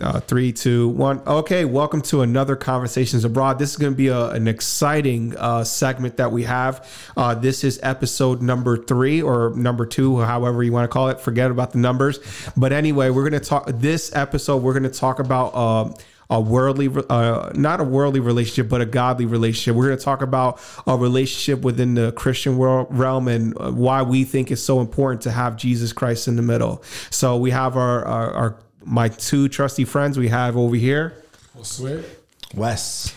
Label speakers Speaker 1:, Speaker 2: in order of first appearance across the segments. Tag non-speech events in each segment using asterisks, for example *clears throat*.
Speaker 1: Uh, three, two, one. Okay, welcome to another Conversations Abroad. This is going to be a, an exciting uh, segment that we have. Uh, this is episode number three or number two, however you want to call it. Forget about the numbers. But anyway, we're going to talk. This episode, we're going to talk about. Uh, a worldly, uh, not a worldly relationship, but a godly relationship. We're going to talk about a relationship within the Christian world realm and uh, why we think it's so important to have Jesus Christ in the middle. So we have our, our, our my two trusty friends we have over here.
Speaker 2: Josue.
Speaker 3: Wes.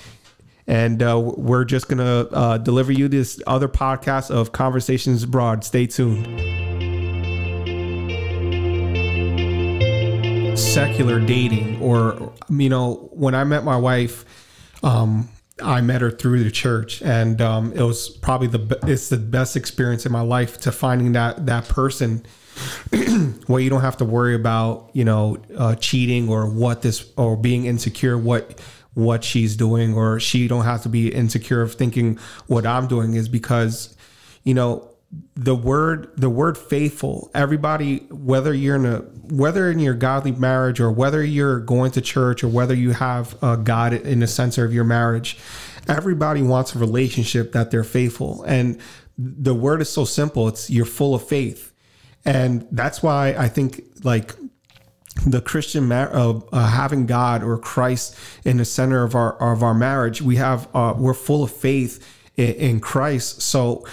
Speaker 1: And uh, we're just going to uh, deliver you this other podcast of Conversations Abroad. Stay tuned. secular dating or you know when i met my wife um, i met her through the church and um, it was probably the it's the best experience in my life to finding that that person *clears throat* where you don't have to worry about you know uh, cheating or what this or being insecure what what she's doing or she don't have to be insecure of thinking what i'm doing is because you know the word the word faithful everybody whether you're in a whether in your godly marriage or whether you're going to church or whether you have god in the center of your marriage everybody wants a relationship that they're faithful. And the word is so simple. It's you're full of faith. And that's why i think like the Christian mar- uh, uh, having God or Christ in the center of our of our marriage, we have uh, we're full of faith in, in Christ. So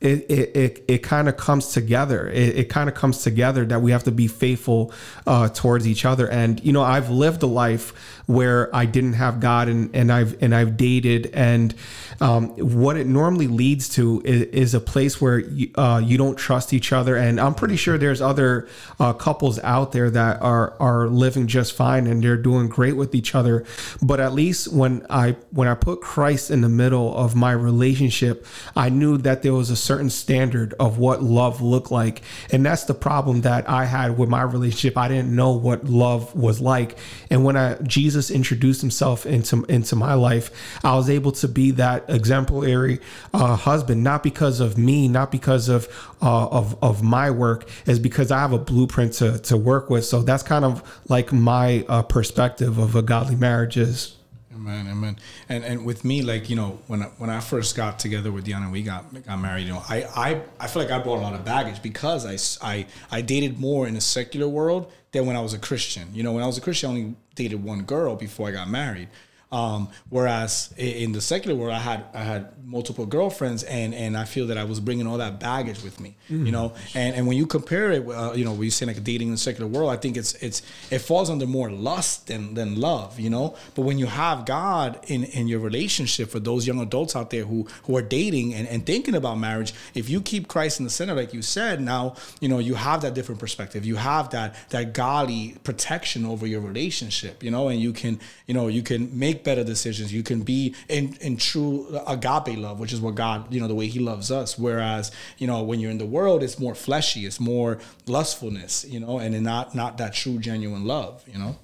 Speaker 1: it it it, it kind of comes together. It, it kind of comes together that we have to be faithful uh, towards each other. And you know, I've lived a life where I didn't have God, and and I've and I've dated, and um, what it normally leads to is, is a place where you, uh, you don't trust each other. And I'm pretty sure there's other uh, couples out there that are are living just fine and they're doing great with each other. But at least when I when I put Christ in the middle of my relationship, I knew that there was a certain standard of what love looked like. And that's the problem that I had with my relationship. I didn't know what love was like. And when I Jesus introduced himself into into my life, I was able to be that exemplary uh, husband, not because of me, not because of uh, of of my work, is because I have a blueprint to to work with. So that's kind of like my uh, perspective of a godly marriage is.
Speaker 2: Amen, amen. And and with me, like you know, when I, when I first got together with Diana, we got got married. You know, I I, I feel like I brought a lot of baggage because I, I I dated more in the secular world than when I was a Christian. You know, when I was a Christian, I only dated one girl before I got married. Um, whereas in the secular world, I had I had multiple girlfriends, and and I feel that I was bringing all that baggage with me, mm. you know. And and when you compare it, uh, you know, when you say like dating in the secular world, I think it's it's it falls under more lust than than love, you know. But when you have God in in your relationship, for those young adults out there who who are dating and, and thinking about marriage, if you keep Christ in the center, like you said, now you know you have that different perspective. You have that that godly protection over your relationship, you know, and you can you know you can make better decisions. You can be in in true agape love, which is what God, you know, the way He loves us. Whereas, you know, when you're in the world, it's more fleshy, it's more lustfulness, you know, and not not that true, genuine love, you know.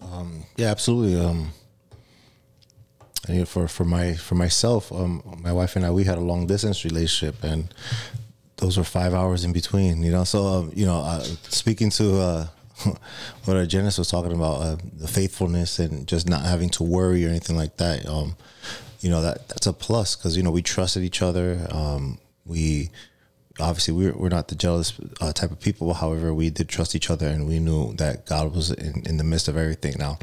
Speaker 3: Um, yeah, absolutely. Um, and for for my for myself, um, my wife and I, we had a long distance relationship, and those were five hours in between. You know, so um, you know, uh, speaking to uh, *laughs* what uh, Janice was talking about, uh, the faithfulness and just not having to worry or anything like that. Um, you know that that's a plus because you know we trusted each other. Um, we obviously we're, we're not the jealous uh, type of people. However, we did trust each other and we knew that God was in, in the midst of everything. Now,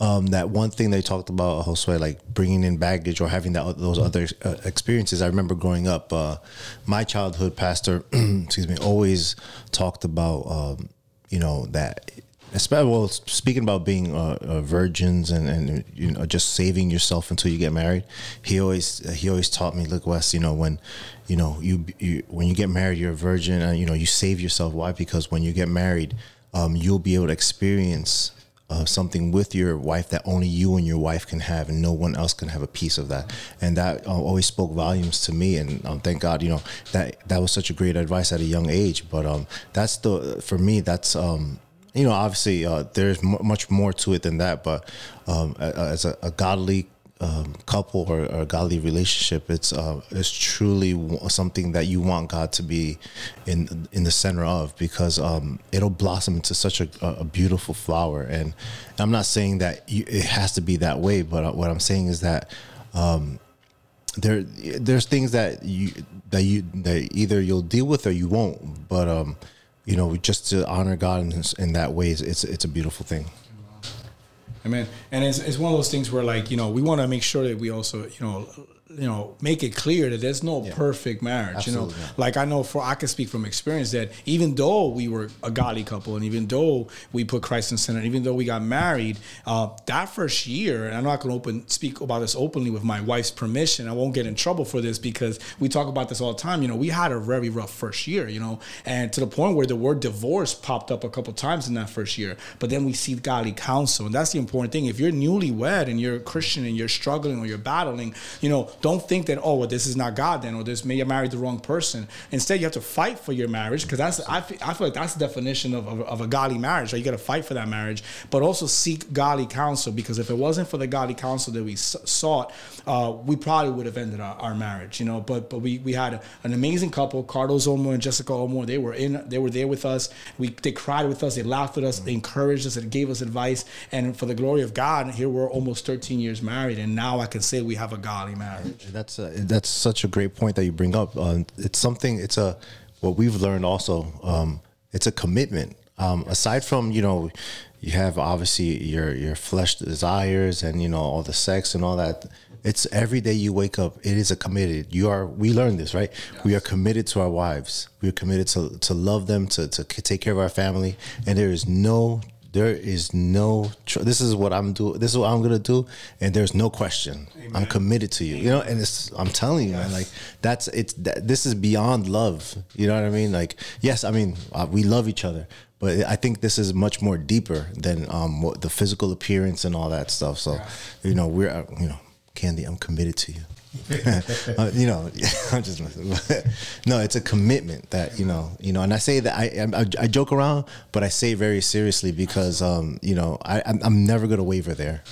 Speaker 3: um, that one thing they talked about, Josue, like bringing in baggage or having that those other uh, experiences. I remember growing up, uh, my childhood pastor, *clears throat* excuse me, always talked about um, you know that well speaking about being uh, uh, virgins and, and you know just saving yourself until you get married he always he always taught me look wes you know when you know you, you when you get married you're a virgin and you know you save yourself. Why? Because when you get married um, you'll be able to experience uh, something with your wife that only you and your wife can have, and no one else can have a piece of that. And that uh, always spoke volumes to me. And um, thank God, you know, that that was such a great advice at a young age. But um, that's the for me, that's um, you know, obviously uh, there's m- much more to it than that. But um, as a, a godly um, couple or, or godly relationship, it's uh, it's truly something that you want God to be in in the center of because um, it'll blossom into such a, a beautiful flower. And I'm not saying that you, it has to be that way, but uh, what I'm saying is that um, there there's things that you that you that either you'll deal with or you won't. But um, you know, just to honor God in, in that way, it's it's a beautiful thing.
Speaker 2: Amen. And it's, it's one of those things where like, you know, we want to make sure that we also, you know, you know make it clear that there's no yeah. perfect marriage Absolutely. you know like i know for i can speak from experience that even though we were a godly couple and even though we put christ in center even though we got married uh, that first year and i'm not going to open speak about this openly with my wife's permission i won't get in trouble for this because we talk about this all the time you know we had a very rough first year you know and to the point where the word divorce popped up a couple times in that first year but then we see godly counsel and that's the important thing if you're newlywed and you're a christian and you're struggling or you're battling you know don't think that oh well this is not God then or this maybe I married the wrong person. Instead, you have to fight for your marriage because that's I feel, I feel like that's the definition of, of, of a godly marriage. Right? You got to fight for that marriage, but also seek godly counsel because if it wasn't for the godly counsel that we sought, uh, we probably would have ended our, our, marriage. You know, but but we we had a, an amazing couple, Carlos Olmo and Jessica Olmo. They were in they were there with us. We they cried with us. They laughed with us. They encouraged us. They gave us advice. And for the glory of God, here we're almost 13 years married, and now I can say we have a godly marriage.
Speaker 3: That's a, that's such a great point that you bring up. Uh, it's something. It's a what we've learned also. Um, it's a commitment. Um, aside from you know, you have obviously your your flesh desires and you know all the sex and all that. It's every day you wake up. It is a committed. You are. We learned this right. Yes. We are committed to our wives. We are committed to to love them, to to take care of our family, and there is no there is no tr- this is what i'm doing this is what i'm gonna do and there's no question Amen. i'm committed to you you know and it's i'm telling you yes. man like that's it's that, this is beyond love you know what i mean like yes i mean uh, we love each other but i think this is much more deeper than um what, the physical appearance and all that stuff so yeah. you know we're uh, you know candy i'm committed to you you know, *laughs* I'm just *laughs* no, it's a commitment that you know, you know, and I say that I I, I joke around, but I say very seriously because um, you know, I I'm, I'm never gonna waver there.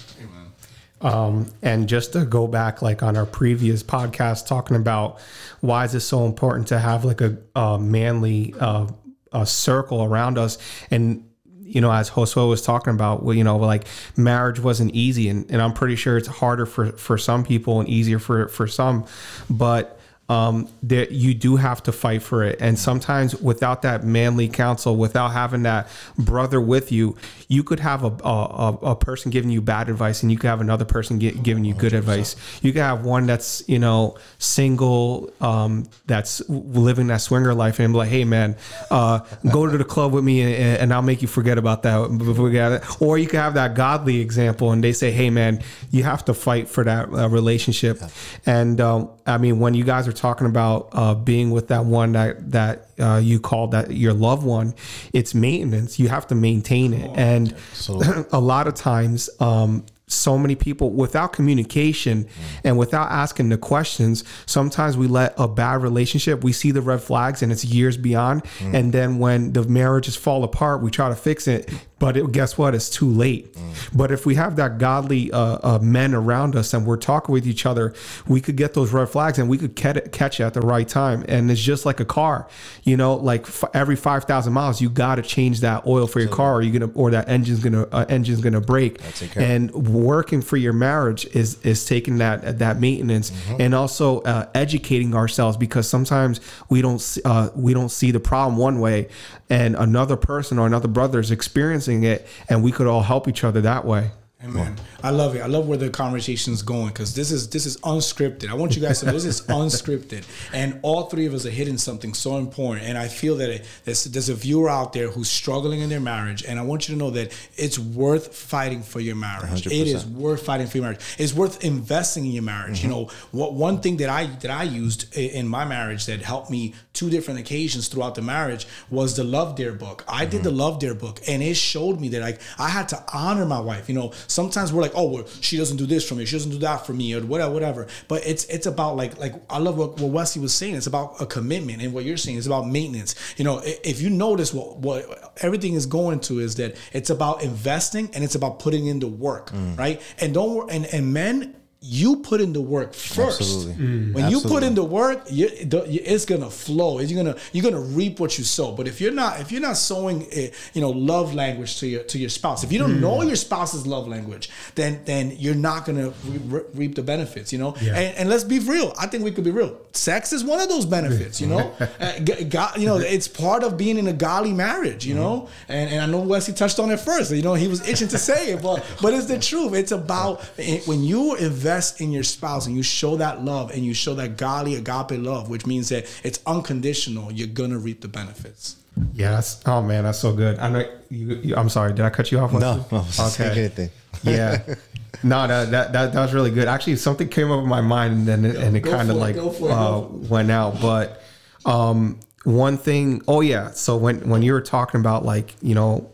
Speaker 1: Um, and just to go back, like on our previous podcast, talking about why is it so important to have like a, a manly uh, a circle around us, and you know, as Josue was talking about, well, you know, like marriage wasn't easy, and, and I'm pretty sure it's harder for for some people and easier for for some, but um, that you do have to fight for it. And sometimes without that manly counsel, without having that brother with you, you could have a, a, a person giving you bad advice and you could have another person get, giving you good 100%. advice. You could have one that's, you know, single, um, that's living that swinger life and be like, hey, man, uh, go to the club with me and, and, I'll make you forget about that. Or you could have that godly example and they say, hey, man, you have to fight for that uh, relationship. And um, I mean, when you guys are talking about uh, being with that one that, that uh, you called that your loved one, it's maintenance. You have to maintain it. And so. *clears throat* a lot of times, um, so many people without communication mm. and without asking the questions sometimes we let a bad relationship we see the red flags and it's years beyond mm. and then when the marriages fall apart we try to fix it but it, guess what? It's too late. Mm. But if we have that godly uh, uh, men around us and we're talking with each other, we could get those red flags and we could catch it at the right time. And it's just like a car, you know, like f- every five thousand miles, you got to change that oil for your car, or you gonna, or that engine's gonna uh, engine's gonna break. And working for your marriage is is taking that that maintenance mm-hmm. and also uh, educating ourselves because sometimes we don't uh, we don't see the problem one way, and another person or another brother is experiencing it, and we could all help each other that way.
Speaker 2: Amen. I love it. I love where the conversation is going because this is this is unscripted. I want you guys to know this is *laughs* unscripted, and all three of us are hitting something so important. And I feel that it, there's, there's a viewer out there who's struggling in their marriage, and I want you to know that it's worth fighting for your marriage. 100%. It is worth fighting for your marriage. It's worth investing in your marriage. Mm-hmm. You know, what one thing that I that I used in my marriage that helped me two different occasions throughout the marriage was the Love Dare book. I mm-hmm. did the Love Dare book, and it showed me that like I had to honor my wife. You know sometimes we're like, oh, well, she doesn't do this for me, she doesn't do that for me, or whatever, whatever. But it's it's about like like I love what, what Wesley was saying. It's about a commitment, and what you're saying is about maintenance. You know, if you notice what what everything is going to is that it's about investing and it's about putting in the work, mm. right? And don't and and men you put in the work first.
Speaker 3: Absolutely.
Speaker 2: When you put in the work, you, the- it's gonna flow. You're gonna you're gonna reap what you sow. But if you're not if you're not sowing eh, you know love language to your to your spouse, if you don't know your spouse's love language, then then you're not gonna re- re- reap the benefits. You know.
Speaker 1: Yeah.
Speaker 2: And, and let's be real. I think we could be real. Sex is one of those benefits. You know. Uh, *laughs* God, you know, it's part of being in a godly marriage. You know. And and I know Wesley touched on it first. You know, he was itching to say it, but but it's the *laughs* truth. It's about eh, when you invest in your spouse and you show that love and you show that godly agape love, which means that it's unconditional. You're gonna reap the benefits.
Speaker 1: Yeah, that's oh man, that's so good. I know you, you I'm sorry, did I cut you off?
Speaker 3: No,
Speaker 1: Wesley?
Speaker 3: I anything.
Speaker 1: yeah. No, that, that that that was really good. Actually, something came up in my mind and then it, and it kind of
Speaker 2: for it,
Speaker 1: like
Speaker 2: it,
Speaker 1: uh, went out. But um, one thing, oh yeah. So when when you were talking about like you know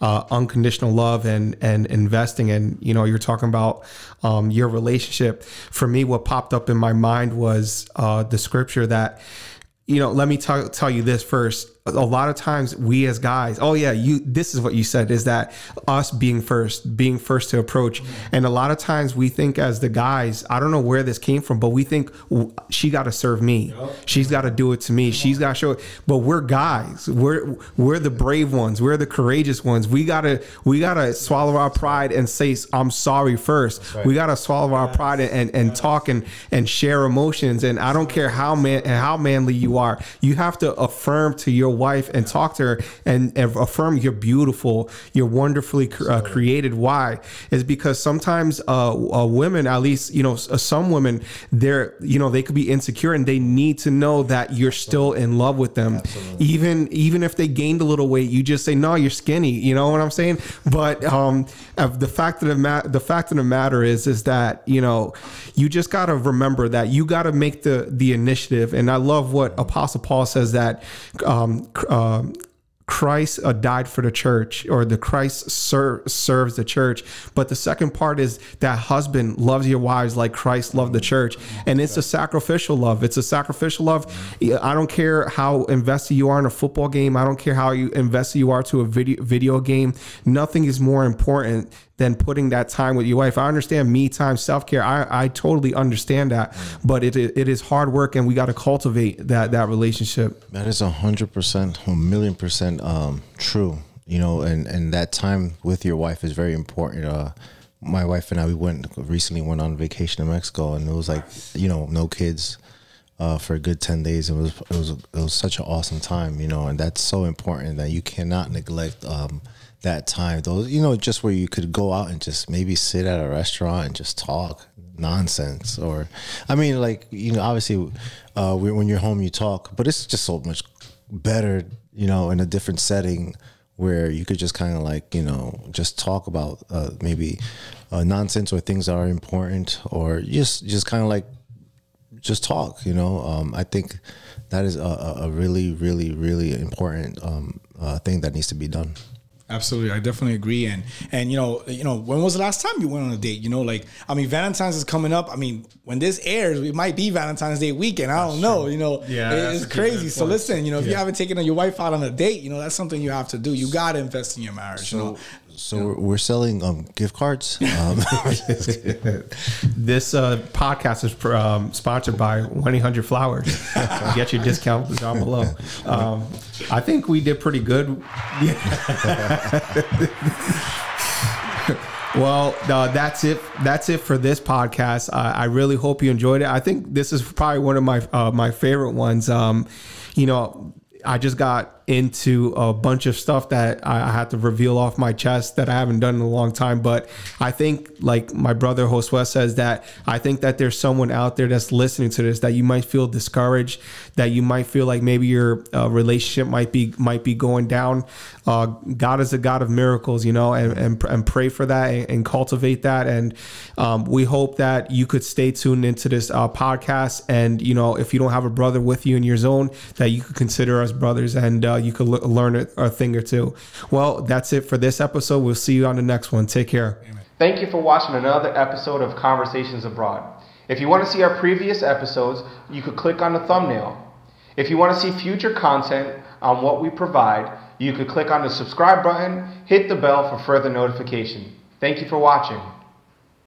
Speaker 1: uh, unconditional love and and investing and you know you're talking about um, your relationship. For me, what popped up in my mind was uh, the scripture that you know. Let me tell tell you this first. A lot of times we as guys, oh yeah, you. This is what you said is that us being first, being first to approach, and a lot of times we think as the guys. I don't know where this came from, but we think she got to serve me. She's got to do it to me. She's got to show it. But we're guys. We're we're the brave ones. We're the courageous ones. We gotta we gotta swallow our pride and say I'm sorry first. We gotta swallow our pride and, and, and talk and, and share emotions. And I don't care how man and how manly you are. You have to affirm to your wife and talk to her and, and affirm you're beautiful. You're wonderfully cr- uh, created. Why? Is because sometimes uh, uh, women, at least you know, uh, some women, they're you know they could be insecure and they need to know that you're still in love with them. Even even if they gained a little weight, you just say no, you're skinny. You know what I'm saying? But um, the fact of the ma- the fact of the matter is is that you know you just got to remember that you got to make the the initiative. And I love what Apostle Paul says that. Um, um, Christ uh, died for the church, or the Christ ser- serves the church. But the second part is that husband loves your wives like Christ loved the church, and it's a sacrificial love. It's a sacrificial love. I don't care how invested you are in a football game. I don't care how you invested you are to a video video game. Nothing is more important than putting that time with your wife. I understand me time, self care. I, I totally understand that, but it it is hard work, and we got to cultivate that that relationship.
Speaker 3: That is a hundred percent, a million percent um, true. You know, and and that time with your wife is very important. Uh, my wife and I we went recently went on vacation in Mexico, and it was like you know no kids uh, for a good ten days. It was it was it was such an awesome time. You know, and that's so important that you cannot neglect. Um, that time those you know just where you could go out and just maybe sit at a restaurant and just talk nonsense or i mean like you know obviously uh when you're home you talk but it's just so much better you know in a different setting where you could just kind of like you know just talk about uh maybe uh, nonsense or things that are important or just just kind of like just talk you know? Um i think that is a, a a really really really important um uh, thing that needs to be done
Speaker 2: Absolutely, I definitely agree. And and you know, you know, when was the last time you went on a date? You know, like I mean, Valentine's is coming up. I mean, when this airs, it might be Valentine's Day weekend. I don't know. You know,
Speaker 1: Yeah,
Speaker 2: it- it's crazy. So listen, you know, if you haven't taken your wife out on a date, you know, that's something you have to do. You got to invest in your marriage. you know,
Speaker 3: So we're, we're selling um, gift cards. *laughs* Um, *laughs*
Speaker 1: This uh, podcast is um, sponsored by 1 800 Flowers. *laughs* Get your discount down below. Um, I think we did pretty good. well, uh, that's it. That's it for this podcast. I, I really hope you enjoyed it. I think this is probably one of my uh, my favorite ones. Um, you know, I just got into a bunch of stuff that I I had to reveal off my chest that I haven't done in a long time. But I think, like my brother Josue says, that I think that there's someone out there that's listening to this that you might feel discouraged, that you might feel like maybe your uh, relationship might be might be going down. Uh, God is a God of miracles, you know, and and, and pray for that and, and cultivate that. And um, we hope that you could stay tuned into this uh, podcast. And you know, if you don't have a brother with you in your zone, that you could consider us brothers, and uh, you could l- learn a, a thing or two. Well, that's it for this episode. We'll see you on the next one. Take care.
Speaker 4: Thank you for watching another episode of Conversations Abroad. If you want to see our previous episodes, you could click on the thumbnail. If you want to see future content on what we provide, you could click on the subscribe button, hit the bell for further notification. Thank you for watching.